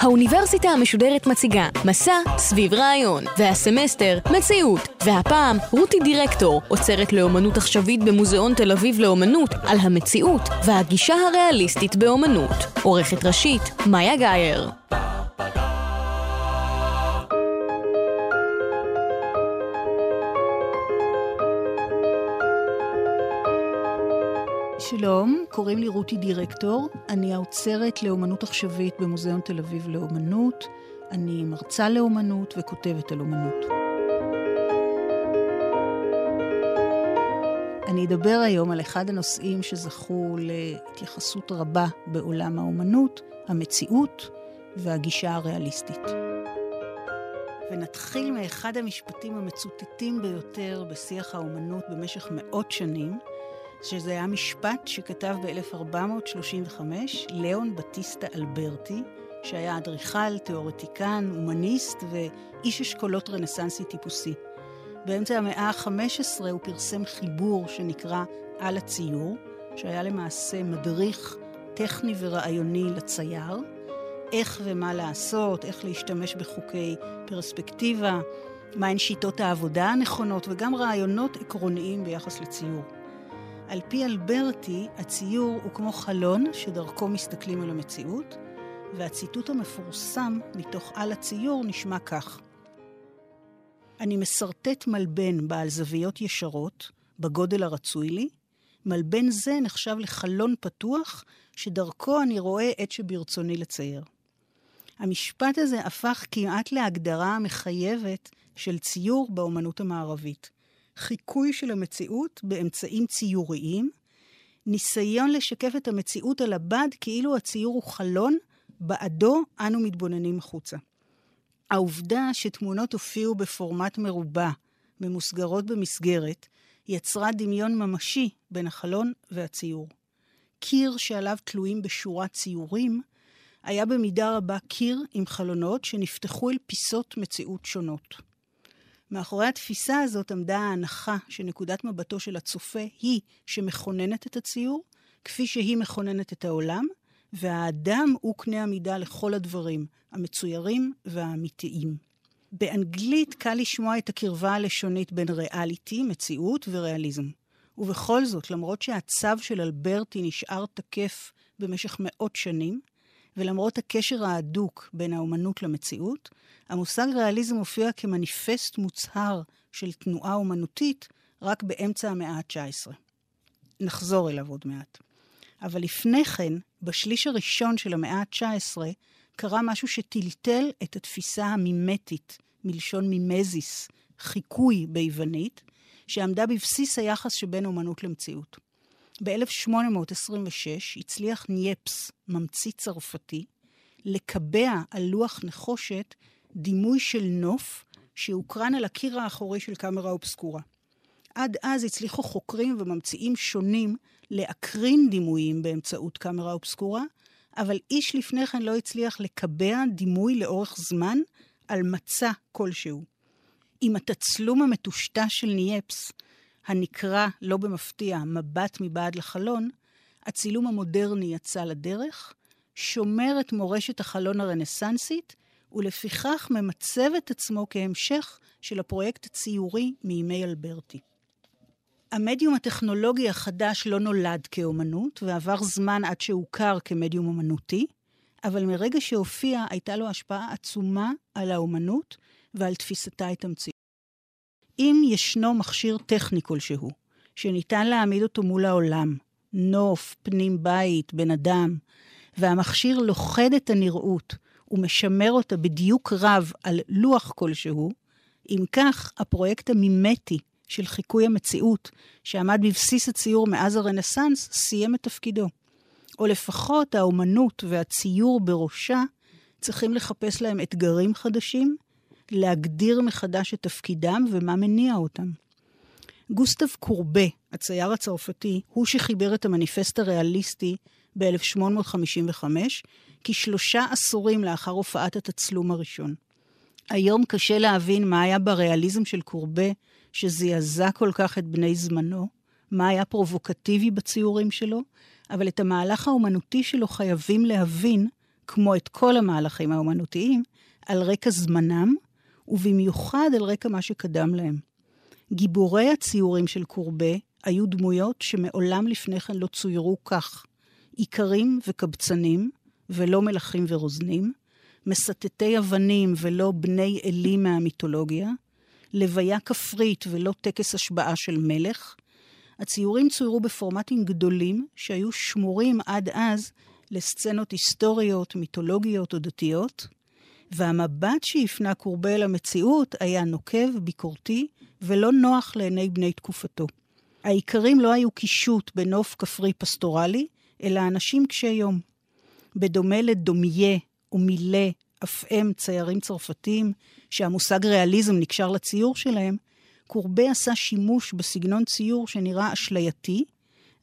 האוניברסיטה המשודרת מציגה מסע סביב רעיון, והסמסטר מציאות, והפעם רותי דירקטור עוצרת לאומנות עכשווית במוזיאון תל אביב לאומנות על המציאות והגישה הריאליסטית באומנות. עורכת ראשית, מאיה גאייר. שלום, קוראים לי רותי דירקטור, אני האוצרת לאומנות עכשווית במוזיאון תל אביב לאומנות, אני מרצה לאומנות וכותבת על אומנות. אני אדבר היום על אחד הנושאים שזכו להתייחסות רבה בעולם האומנות, המציאות והגישה הריאליסטית. ונתחיל מאחד המשפטים המצוטטים ביותר בשיח האומנות במשך מאות שנים, שזה היה משפט שכתב ב-1435 ליאון בטיסטה אלברטי, שהיה אדריכל, תיאורטיקן, הומניסט ואיש אשכולות רנסנסי טיפוסי. באמצע המאה ה-15 הוא פרסם חיבור שנקרא על הציור, שהיה למעשה מדריך טכני ורעיוני לצייר, איך ומה לעשות, איך להשתמש בחוקי פרספקטיבה, מהן שיטות העבודה הנכונות וגם רעיונות עקרוניים ביחס לציור. על פי אלברטי, הציור הוא כמו חלון שדרכו מסתכלים על המציאות, והציטוט המפורסם מתוך על הציור נשמע כך: אני משרטט מלבן בעל זוויות ישרות, בגודל הרצוי לי, מלבן זה נחשב לחלון פתוח, שדרכו אני רואה את שברצוני לצייר. המשפט הזה הפך כמעט להגדרה המחייבת של ציור באומנות המערבית. חיקוי של המציאות באמצעים ציוריים, ניסיון לשקף את המציאות על הבד כאילו הציור הוא חלון, בעדו אנו מתבוננים החוצה. העובדה שתמונות הופיעו בפורמט מרובע, ממוסגרות במסגרת, יצרה דמיון ממשי בין החלון והציור. קיר שעליו תלויים בשורת ציורים, היה במידה רבה קיר עם חלונות שנפתחו אל פיסות מציאות שונות. מאחורי התפיסה הזאת עמדה ההנחה שנקודת מבטו של הצופה היא שמכוננת את הציור, כפי שהיא מכוננת את העולם, והאדם הוא קנה המידה לכל הדברים, המצוירים והאמיתיים. באנגלית קל לשמוע את הקרבה הלשונית בין ריאליטי, מציאות, וריאליזם. ובכל זאת, למרות שהצו של אלברטי נשאר תקף במשך מאות שנים, ולמרות הקשר ההדוק בין האומנות למציאות, המושג ריאליזם מופיע כמניפסט מוצהר של תנועה אומנותית רק באמצע המאה ה-19. נחזור אליו עוד מעט. אבל לפני כן, בשליש הראשון של המאה ה-19, קרה משהו שטלטל את התפיסה המימטית, מלשון מימזיס, חיקוי ביוונית, שעמדה בבסיס היחס שבין אומנות למציאות. ב-1826 הצליח נייפס, ממציא צרפתי, לקבע על לוח נחושת דימוי של נוף שהוקרן על הקיר האחורי של קאמרה אובסקורה. עד אז הצליחו חוקרים וממציאים שונים להקרין דימויים באמצעות קאמרה אובסקורה, אבל איש לפני כן לא הצליח לקבע דימוי לאורך זמן על מצע כלשהו. עם התצלום המטושטש של נייפס, הנקרא, לא במפתיע, מבט מבעד לחלון, הצילום המודרני יצא לדרך, שומר את מורשת החלון הרנסנסית, ולפיכך ממצב את עצמו כהמשך של הפרויקט הציורי מימי אלברטי. המדיום הטכנולוגי החדש לא נולד כאומנות, ועבר זמן עד שהוכר כמדיום אומנותי, אבל מרגע שהופיע הייתה לו השפעה עצומה על האומנות ועל תפיסתה את המציאות. אם ישנו מכשיר טכני כלשהו, שניתן להעמיד אותו מול העולם, נוף, פנים בית, בן אדם, והמכשיר לוכד את הנראות ומשמר אותה בדיוק רב על לוח כלשהו, אם כך, הפרויקט המימטי של חיקוי המציאות, שעמד בבסיס הציור מאז הרנסאנס, סיים את תפקידו. או לפחות האומנות והציור בראשה צריכים לחפש להם אתגרים חדשים, להגדיר מחדש את תפקידם ומה מניע אותם. גוסטב קורבה, הצייר הצרפתי, הוא שחיבר את המניפסט הריאליסטי ב-1855, כשלושה עשורים לאחר הופעת התצלום הראשון. היום קשה להבין מה היה בריאליזם של קורבה שזעזע כל כך את בני זמנו, מה היה פרובוקטיבי בציורים שלו, אבל את המהלך האומנותי שלו חייבים להבין, כמו את כל המהלכים האומנותיים, על רקע זמנם, ובמיוחד על רקע מה שקדם להם. גיבורי הציורים של קורבה היו דמויות שמעולם לפני כן לא צוירו כך. איכרים וקבצנים, ולא מלכים ורוזנים, מסטטי אבנים ולא בני אלים מהמיתולוגיה, לוויה כפרית ולא טקס השבעה של מלך. הציורים צוירו בפורמטים גדולים שהיו שמורים עד אז לסצנות היסטוריות, מיתולוגיות או דתיות, והמבט שהפנה קורבה אל המציאות היה נוקב, ביקורתי, ולא נוח לעיני בני תקופתו. האיכרים לא היו קישוט בנוף כפרי פסטורלי, אלא אנשים קשי יום. בדומה לדומיה ומילה, אף הם ציירים צרפתים, שהמושג ריאליזם נקשר לציור שלהם, קורבה עשה שימוש בסגנון ציור שנראה אשלייתי,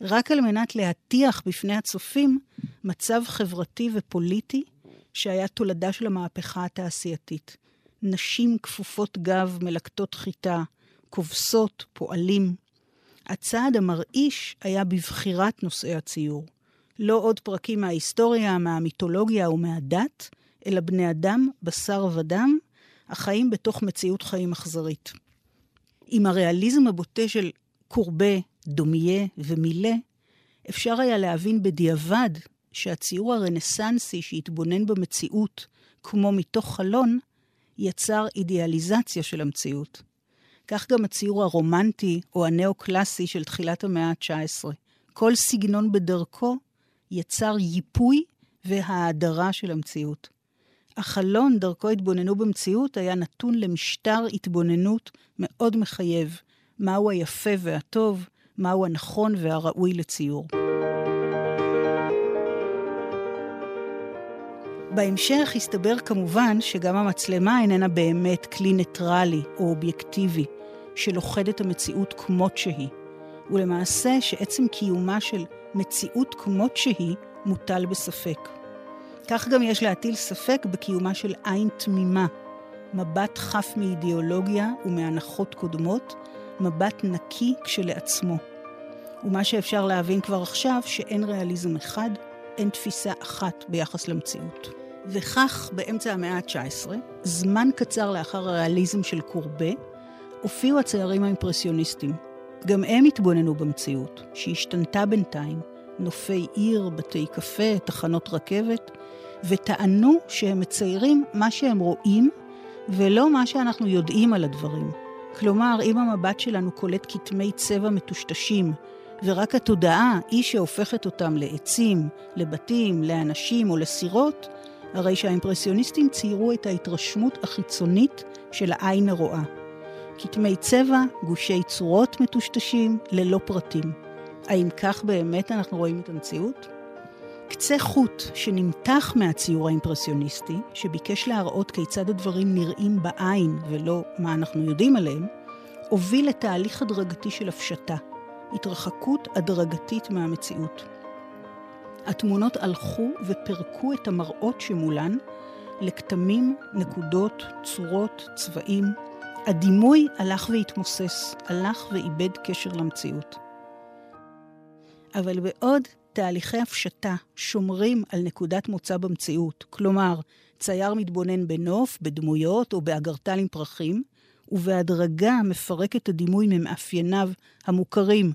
רק על מנת להטיח בפני הצופים מצב חברתי ופוליטי שהיה תולדה של המהפכה התעשייתית. נשים כפופות גב, מלקטות חיטה, כובסות, פועלים. הצעד המרעיש היה בבחירת נושאי הציור. לא עוד פרקים מההיסטוריה, מהמיתולוגיה ומהדת, אלא בני אדם, בשר ודם, החיים בתוך מציאות חיים אכזרית. עם הריאליזם הבוטה של קורבה, דומיה ומילה, אפשר היה להבין בדיעבד שהציור הרנסנסי שהתבונן במציאות כמו מתוך חלון, יצר אידיאליזציה של המציאות. כך גם הציור הרומנטי או הנאו-קלאסי של תחילת המאה ה-19. כל סגנון בדרכו יצר ייפוי והאדרה של המציאות. החלון דרכו התבוננו במציאות היה נתון למשטר התבוננות מאוד מחייב. מהו היפה והטוב, מהו הנכון והראוי לציור. בהמשך הסתבר כמובן שגם המצלמה איננה באמת כלי ניטרלי או אובייקטיבי, שלוכד את המציאות כמות שהיא, ולמעשה שעצם קיומה של מציאות כמות שהיא מוטל בספק. כך גם יש להטיל ספק בקיומה של עין תמימה, מבט חף מאידיאולוגיה ומהנחות קודמות, מבט נקי כשלעצמו. ומה שאפשר להבין כבר עכשיו, שאין ריאליזם אחד, אין תפיסה אחת ביחס למציאות. וכך, באמצע המאה ה-19, זמן קצר לאחר הריאליזם של קורבה, הופיעו הציירים האימפרסיוניסטים. גם הם התבוננו במציאות, שהשתנתה בינתיים, נופי עיר, בתי קפה, תחנות רכבת, וטענו שהם מציירים מה שהם רואים, ולא מה שאנחנו יודעים על הדברים. כלומר, אם המבט שלנו קולט כתמי צבע מטושטשים, ורק התודעה היא שהופכת אותם לעצים, לבתים, לאנשים או לסירות, הרי שהאימפרסיוניסטים ציירו את ההתרשמות החיצונית של העין הרואה. כתמי צבע, גושי צורות מטושטשים, ללא פרטים. האם כך באמת אנחנו רואים את המציאות? קצה חוט שנמתח מהציור האימפרסיוניסטי, שביקש להראות כיצד הדברים נראים בעין ולא מה אנחנו יודעים עליהם, הוביל לתהליך הדרגתי של הפשטה, התרחקות הדרגתית מהמציאות. התמונות הלכו ופרקו את המראות שמולן לכתמים, נקודות, צורות, צבעים. הדימוי הלך והתמוסס, הלך ואיבד קשר למציאות. אבל בעוד תהליכי הפשטה שומרים על נקודת מוצא במציאות, כלומר, צייר מתבונן בנוף, בדמויות או באגרטל עם פרחים, ובהדרגה מפרק את הדימוי ממאפייניו המוכרים,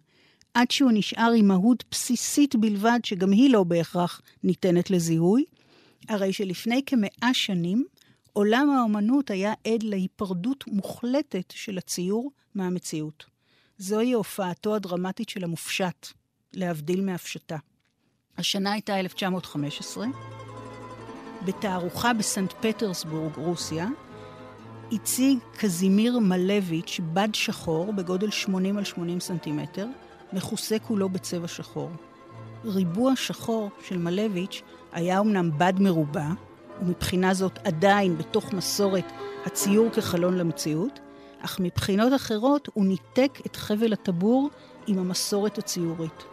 עד שהוא נשאר עם מהות בסיסית בלבד, שגם היא לא בהכרח ניתנת לזיהוי, הרי שלפני כמאה שנים, עולם האומנות היה עד להיפרדות מוחלטת של הציור מהמציאות. זוהי הופעתו הדרמטית של המופשט, להבדיל מהפשטה. השנה הייתה 1915. בתערוכה בסנט פטרסבורג, רוסיה, הציג קזימיר מלביץ' בד שחור בגודל 80 על 80 סנטימטר, מכוסה כולו בצבע שחור. ריבוע שחור של מלביץ' היה אמנם בד מרובע, ומבחינה זאת עדיין בתוך מסורת הציור כחלון למציאות, אך מבחינות אחרות הוא ניתק את חבל הטבור עם המסורת הציורית.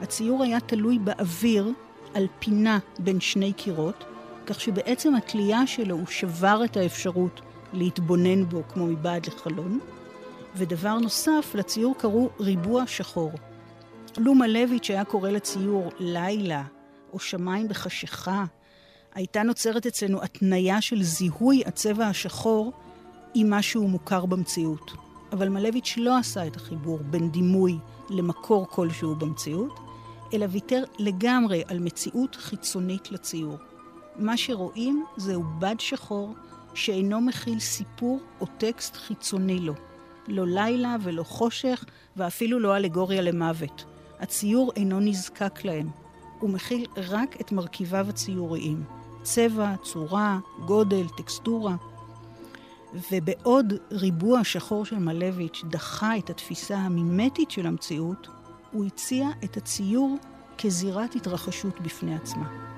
הציור היה תלוי באוויר על פינה בין שני קירות, כך שבעצם התלייה שלו הוא שבר את האפשרות להתבונן בו כמו מבעד לחלון. ודבר נוסף, לציור קראו ריבוע שחור. לו מלביץ' היה קורא לציור לילה, או שמיים בחשיכה, הייתה נוצרת אצלנו התניה של זיהוי הצבע השחור עם משהו מוכר במציאות. אבל מלביץ' לא עשה את החיבור בין דימוי למקור כלשהו במציאות, אלא ויתר לגמרי על מציאות חיצונית לציור. מה שרואים זהו בד שחור שאינו מכיל סיפור או טקסט חיצוני לו. לא לילה ולא חושך, ואפילו לא אלגוריה למוות. הציור אינו נזקק להם. הוא מכיל רק את מרכיביו הציוריים. צבע, צורה, גודל, טקסטורה. ובעוד ריבוע שחור של מלביץ' דחה את התפיסה המימטית של המציאות, הוא הציע את הציור כזירת התרחשות בפני עצמה.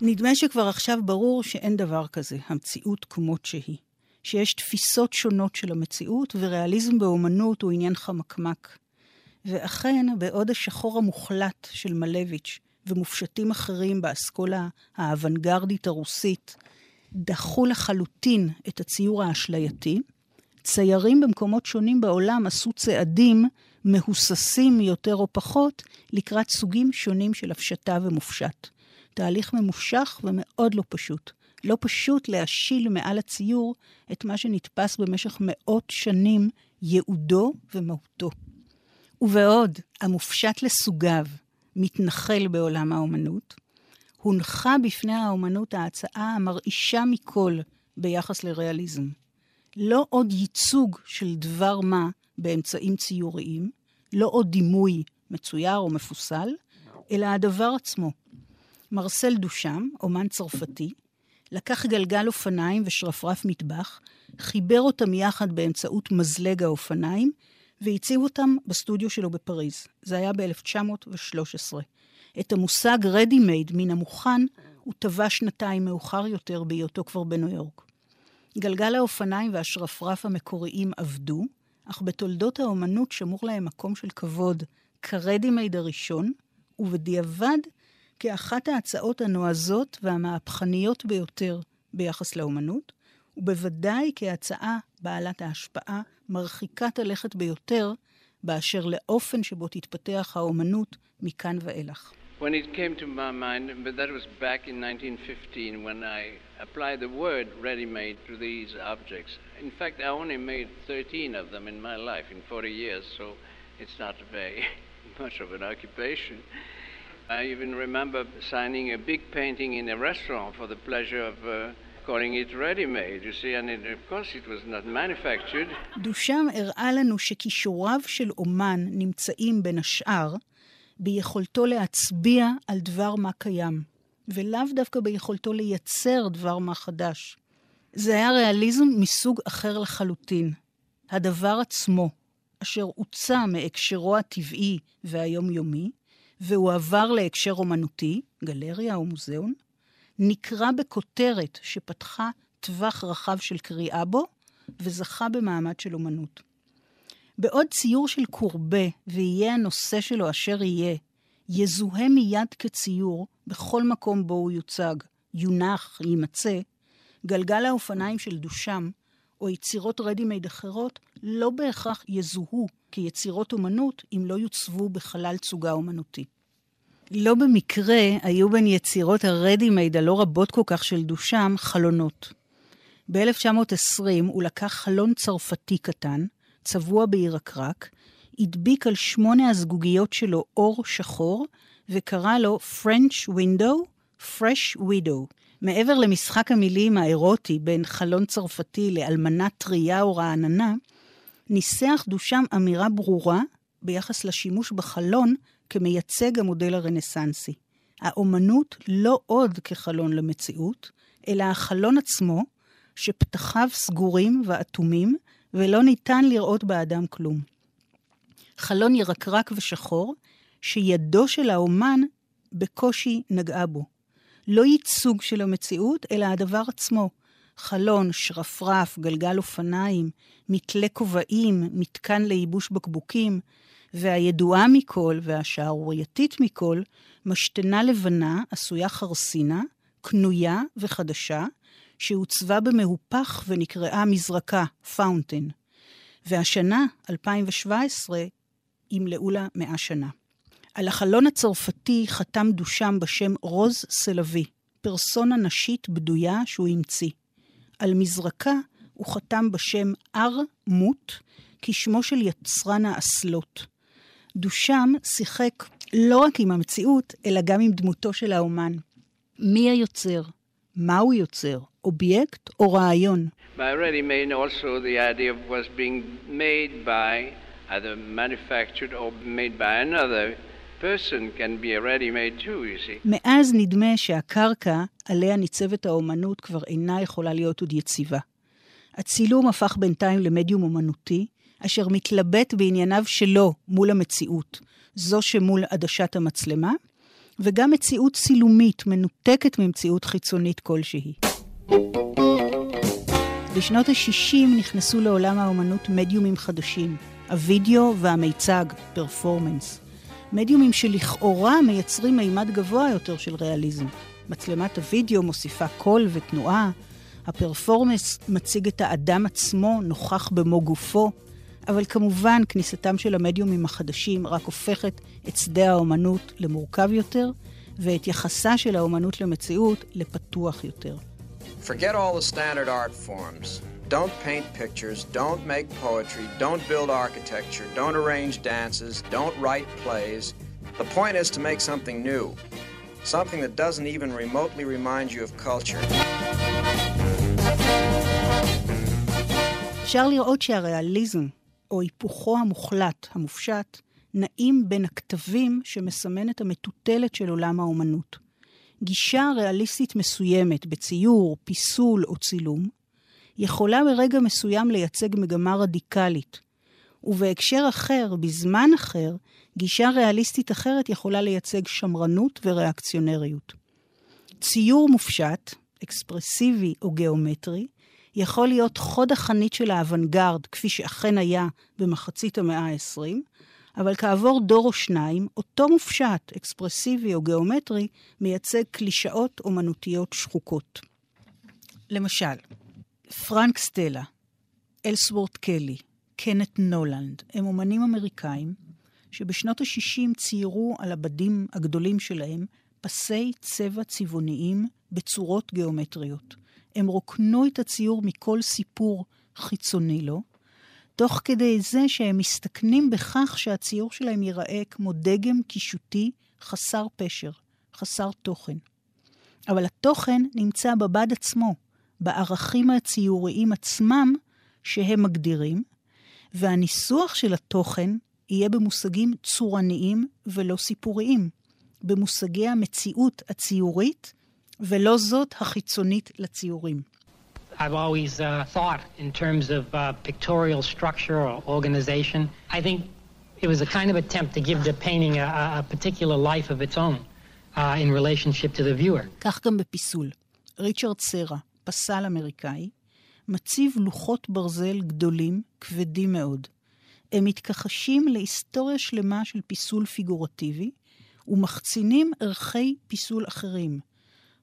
נדמה שכבר עכשיו ברור שאין דבר כזה, המציאות כמות שהיא. שיש תפיסות שונות של המציאות, וריאליזם באומנות הוא עניין חמקמק. ואכן, בעוד השחור המוחלט של מלביץ' ומופשטים אחרים באסכולה האוונגרדית הרוסית דחו לחלוטין את הציור האשלייתי, ציירים במקומות שונים בעולם עשו צעדים מהוססים יותר או פחות לקראת סוגים שונים של הפשטה ומופשט. תהליך ממושך ומאוד לא פשוט. לא פשוט להשיל מעל הציור את מה שנתפס במשך מאות שנים ייעודו ומהותו. ובעוד המופשט לסוגיו מתנחל בעולם האומנות, הונחה בפני האומנות ההצעה המרעישה מכל ביחס לריאליזם. לא עוד ייצוג של דבר מה באמצעים ציוריים, לא עוד דימוי מצויר או מפוסל, אלא הדבר עצמו. מרסל דושם, אומן צרפתי, לקח גלגל אופניים ושרפרף מטבח, חיבר אותם יחד באמצעות מזלג האופניים, והציב אותם בסטודיו שלו בפריז. זה היה ב-1913. את המושג ready made מן המוכן הוא טבע שנתיים מאוחר יותר בהיותו כבר בניו יורק. גלגל האופניים והשרפרף המקוריים עבדו, אך בתולדות האומנות שמור להם מקום של כבוד כרדי מייד הראשון, ובדיעבד כאחת ההצעות הנועזות והמהפכניות ביותר ביחס לאומנות, ובוודאי כהצעה בעלת ההשפעה מרחיקת הלכת ביותר באשר לאופן שבו תתפתח האומנות מכאן ואילך. When it came to my mind, but that was back in 1915 when I applied the word ready-made to these objects. In fact, I only made 13 of them in my life in 40 years, so it's not very much of an occupation. I even remember signing a big painting in a restaurant for the pleasure of uh, calling it ready-made, you see, and it, of course it was not manufactured. דושם הראה לנו שכישוריו של אומן נמצאים בין השאר ביכולתו להצביע על דבר מה קיים, ולאו דווקא ביכולתו לייצר דבר מה חדש. זה היה ריאליזם מסוג אחר לחלוטין. הדבר עצמו, אשר הוצא מהקשרו הטבעי והיומיומי, והועבר להקשר אומנותי, גלריה או מוזיאון, נקרא בכותרת שפתחה טווח רחב של קריאה בו, וזכה במעמד של אומנות. בעוד ציור של קורבה, ויהיה הנושא שלו אשר יהיה, יזוהה מיד כציור בכל מקום בו הוא יוצג, יונח, יימצא, גלגל האופניים של דושם, או יצירות רדימייד אחרות, לא בהכרח יזוהו כיצירות אומנות אם לא יוצבו בחלל תצוגה אומנותי. לא במקרה היו בין יצירות הרדימייד הלא רבות כל כך של דושם חלונות. ב-1920 הוא לקח חלון צרפתי קטן, צבוע בירקרק, הדביק על שמונה הזגוגיות שלו אור שחור, וקרא לו French Window, Fresh Widow. מעבר למשחק המילים האירוטי בין חלון צרפתי לאלמנה טריה או רעננה, ניסח דושם אמירה ברורה ביחס לשימוש בחלון כמייצג המודל הרנסנסי. האומנות לא עוד כחלון למציאות, אלא החלון עצמו, שפתחיו סגורים ואטומים, ולא ניתן לראות באדם כלום. חלון ירקרק ושחור, שידו של האומן בקושי נגעה בו. לא ייצוג של המציאות, אלא הדבר עצמו. חלון, שרפרף, גלגל אופניים, מתלה כובעים, מתקן לייבוש בקבוקים, והידועה מכל והשערורייתית מכל, משתנה לבנה עשויה חרסינה, קנויה וחדשה, שהוצבה במהופך ונקראה מזרקה, Fountain. והשנה, 2017, ימלאו לה מאה שנה. על החלון הצרפתי חתם דושם בשם רוז סלווי, פרסונה נשית בדויה שהוא המציא. על מזרקה הוא חתם בשם אר מוט, כשמו של יצרן האסלות. דושם שיחק לא רק עם המציאות, אלא גם עם דמותו של האומן. מי היוצר? מהו יוצר? אובייקט או רעיון? By מאז נדמה שהקרקע עליה ניצבת האומנות כבר אינה יכולה להיות עוד יציבה. הצילום הפך בינתיים למדיום אומנותי, אשר מתלבט בענייניו שלו מול המציאות, זו שמול עדשת המצלמה, וגם מציאות צילומית מנותקת ממציאות חיצונית כלשהי. בשנות ה-60 נכנסו לעולם האומנות מדיומים חדשים, הווידאו והמיצג, פרפורמנס. מדיומים שלכאורה מייצרים מימד גבוה יותר של ריאליזם. מצלמת הווידאו מוסיפה קול ותנועה, הפרפורמנס מציג את האדם עצמו, נוכח במו גופו, אבל כמובן כניסתם של המדיומים החדשים רק הופכת את שדה האומנות למורכב יותר, ואת יחסה של האומנות למציאות לפתוח יותר. Forget all the standard art forms. Don't paint pictures, don't make poetry, don't build architecture, don't arrange dances, don't write plays. The point is to make something new, something that doesn't even remotely remind you of culture. אפשר לראות שהריאליזם, או היפוכו המוחלט, המופשט, נעים בין הכתבים שמסמן את המטוטלת של עולם האומנות. גישה ריאליסטית מסוימת בציור, פיסול או צילום, יכולה ברגע מסוים לייצג מגמה רדיקלית, ובהקשר אחר, בזמן אחר, גישה ריאליסטית אחרת יכולה לייצג שמרנות וריאקציונריות. ציור מופשט, אקספרסיבי או גיאומטרי, יכול להיות חוד החנית של האוונגרד, כפי שאכן היה במחצית המאה ה-20, אבל כעבור דור או שניים, אותו מופשט, אקספרסיבי או גיאומטרי, מייצג קלישאות אומנותיות שחוקות. למשל, פרנק סטלה, אלסוורט קלי, קנט נולנד, הם אומנים אמריקאים שבשנות ה-60 ציירו על הבדים הגדולים שלהם פסי צבע צבעוניים בצורות גיאומטריות. הם רוקנו את הציור מכל סיפור חיצוני לו, תוך כדי זה שהם מסתכנים בכך שהציור שלהם ייראה כמו דגם קישוטי חסר פשר, חסר תוכן. אבל התוכן נמצא בבד עצמו, בערכים הציוריים עצמם שהם מגדירים, והניסוח של התוכן יהיה במושגים צורניים ולא סיפוריים, במושגי המציאות הציורית, ולא זאת החיצונית לציורים. I've always uh, thought in terms of uh, pictorial structure or organization. I think it was a kind of attempt to give the painting a, a particular life of its own uh, in relationship to the viewer. כך גם בפיסול. ריצ'רד סרה, פסל אמריקאי, מציב לוחות ברזל גדולים, כבדים מאוד. הם מתכחשים להיסטוריה שלמה של פיסול פיגורטיבי, ומחצינים ערכי פיסול אחרים.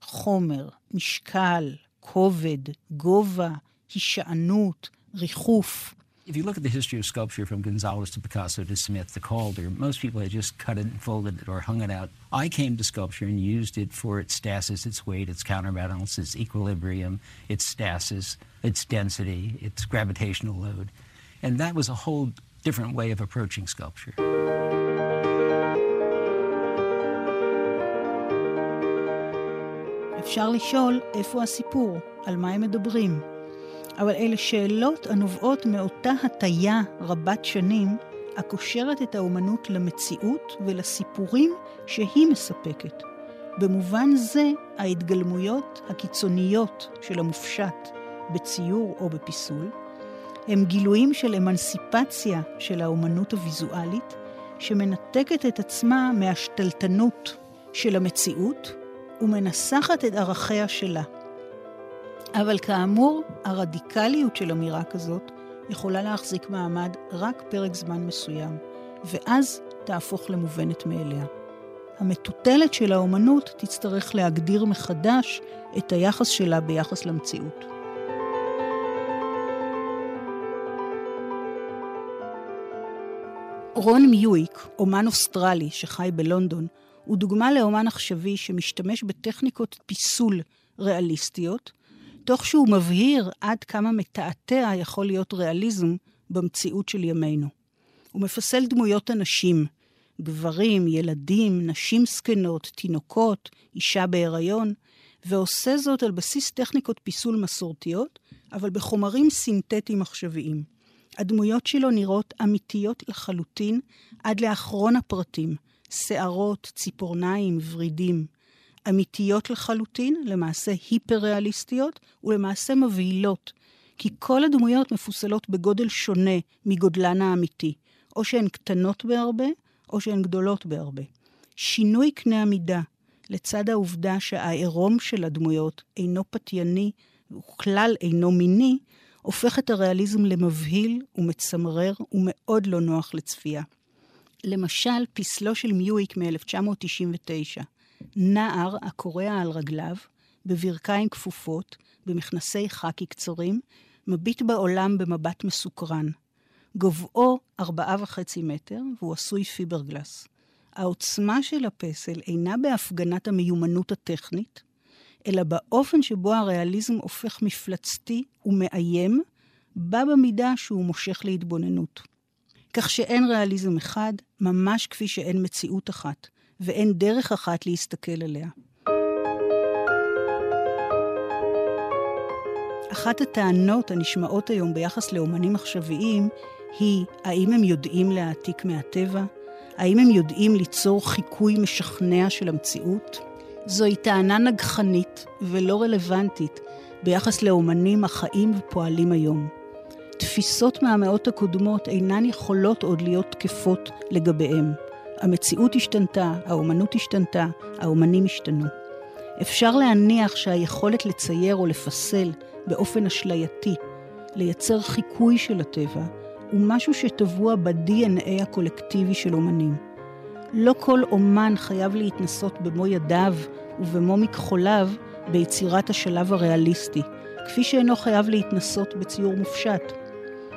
חומר, משקל, כובד, גובה, הישענות, ריחוף. If you look at the history of sculpture from Gonzalez to Picasso to Smith to Calder, most people had just cut it and folded it or hung it out. I came to sculpture and used it for its stasis, its weight, its counterbalance, its equilibrium, its stasis, its density, its gravitational load. And that was a whole different way of approaching sculpture. אפשר לשאול איפה הסיפור, על מה הם מדברים. אבל אלה שאלות הנובעות מאותה הטיה רבת שנים, הקושרת את האומנות למציאות ולסיפורים שהיא מספקת. במובן זה, ההתגלמויות הקיצוניות של המופשט בציור או בפיסול, הם גילויים של אמנסיפציה של האומנות הוויזואלית, שמנתקת את עצמה מהשתלטנות של המציאות ומנסחת את ערכיה שלה. אבל כאמור, הרדיקליות של אמירה כזאת יכולה להחזיק מעמד רק פרק זמן מסוים, ואז תהפוך למובנת מאליה. המטוטלת של האומנות תצטרך להגדיר מחדש את היחס שלה ביחס למציאות. רון מיואיק, אומן אוסטרלי שחי בלונדון, הוא דוגמה לאומן עכשווי שמשתמש בטכניקות פיסול ריאליסטיות, תוך שהוא מבהיר עד כמה מתעתע יכול להיות ריאליזם במציאות של ימינו. הוא מפסל דמויות אנשים, גברים, ילדים, נשים זקנות, תינוקות, אישה בהיריון, ועושה זאת על בסיס טכניקות פיסול מסורתיות, אבל בחומרים סינתטיים עכשוויים. הדמויות שלו נראות אמיתיות לחלוטין עד לאחרון הפרטים, שערות, ציפורניים, ורידים. אמיתיות לחלוטין, למעשה היפר-ריאליסטיות, ולמעשה מבהילות, כי כל הדמויות מפוסלות בגודל שונה מגודלן האמיתי, או שהן קטנות בהרבה, או שהן גדולות בהרבה. שינוי קנה המידה, לצד העובדה שהעירום של הדמויות אינו פתייני וכלל אינו מיני, הופך את הריאליזם למבהיל ומצמרר ומאוד לא נוח לצפייה. למשל, פסלו של מיואיק מ-1999, נער הקורע על רגליו, בברכיים כפופות, במכנסי חאקי קצרים, מביט בעולם במבט מסוקרן. גובהו ארבעה וחצי מטר, והוא עשוי פיברגלס. העוצמה של הפסל אינה בהפגנת המיומנות הטכנית, אלא באופן שבו הריאליזם הופך מפלצתי ומאיים, בה במידה שהוא מושך להתבוננות. כך שאין ריאליזם אחד, ממש כפי שאין מציאות אחת, ואין דרך אחת להסתכל עליה. אחת הטענות הנשמעות היום ביחס לאומנים עכשוויים היא האם הם יודעים להעתיק מהטבע? האם הם יודעים ליצור חיקוי משכנע של המציאות? זוהי טענה נגחנית ולא רלוונטית ביחס לאומנים החיים ופועלים היום. תפיסות מהמאות הקודמות אינן יכולות עוד להיות תקפות לגביהם. המציאות השתנתה, האומנות השתנתה, האומנים השתנו. אפשר להניח שהיכולת לצייר או לפסל באופן אשלייתי, לייצר חיקוי של הטבע, הוא משהו שטבוע ב-DNA הקולקטיבי של אומנים. לא כל אומן חייב להתנסות במו ידיו ובמו מכחוליו ביצירת השלב הריאליסטי, כפי שאינו חייב להתנסות בציור מופשט.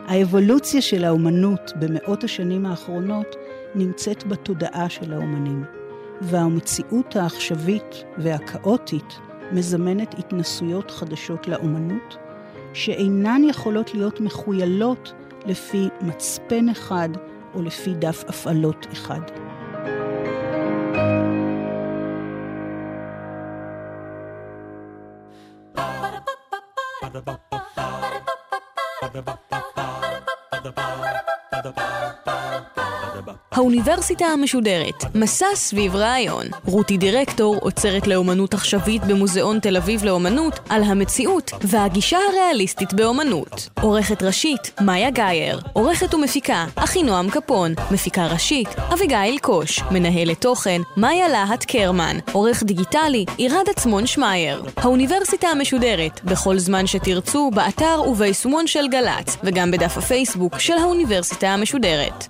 האבולוציה של האומנות במאות השנים האחרונות נמצאת בתודעה של האומנים, והמציאות העכשווית והכאוטית מזמנת התנסויות חדשות לאומנות, שאינן יכולות להיות מחוילות לפי מצפן אחד או לפי דף הפעלות אחד. האוניברסיטה המשודרת, מסע סביב רעיון. רותי דירקטור, עוצרת לאומנות עכשווית במוזיאון תל אביב לאומנות, על המציאות והגישה הריאליסטית באומנות. עורכת ראשית, מאיה גאייר. עורכת ומפיקה, אחינועם קפון. מפיקה ראשית, אביגיל קוש. מנהלת תוכן, מאיה להט קרמן. עורך דיגיטלי, עירד עצמון שמייר. האוניברסיטה המשודרת, בכל זמן שתרצו, באתר וביישומון של גל"צ, וגם בדף הפייסבוק של האוניברסיטה המשודרת.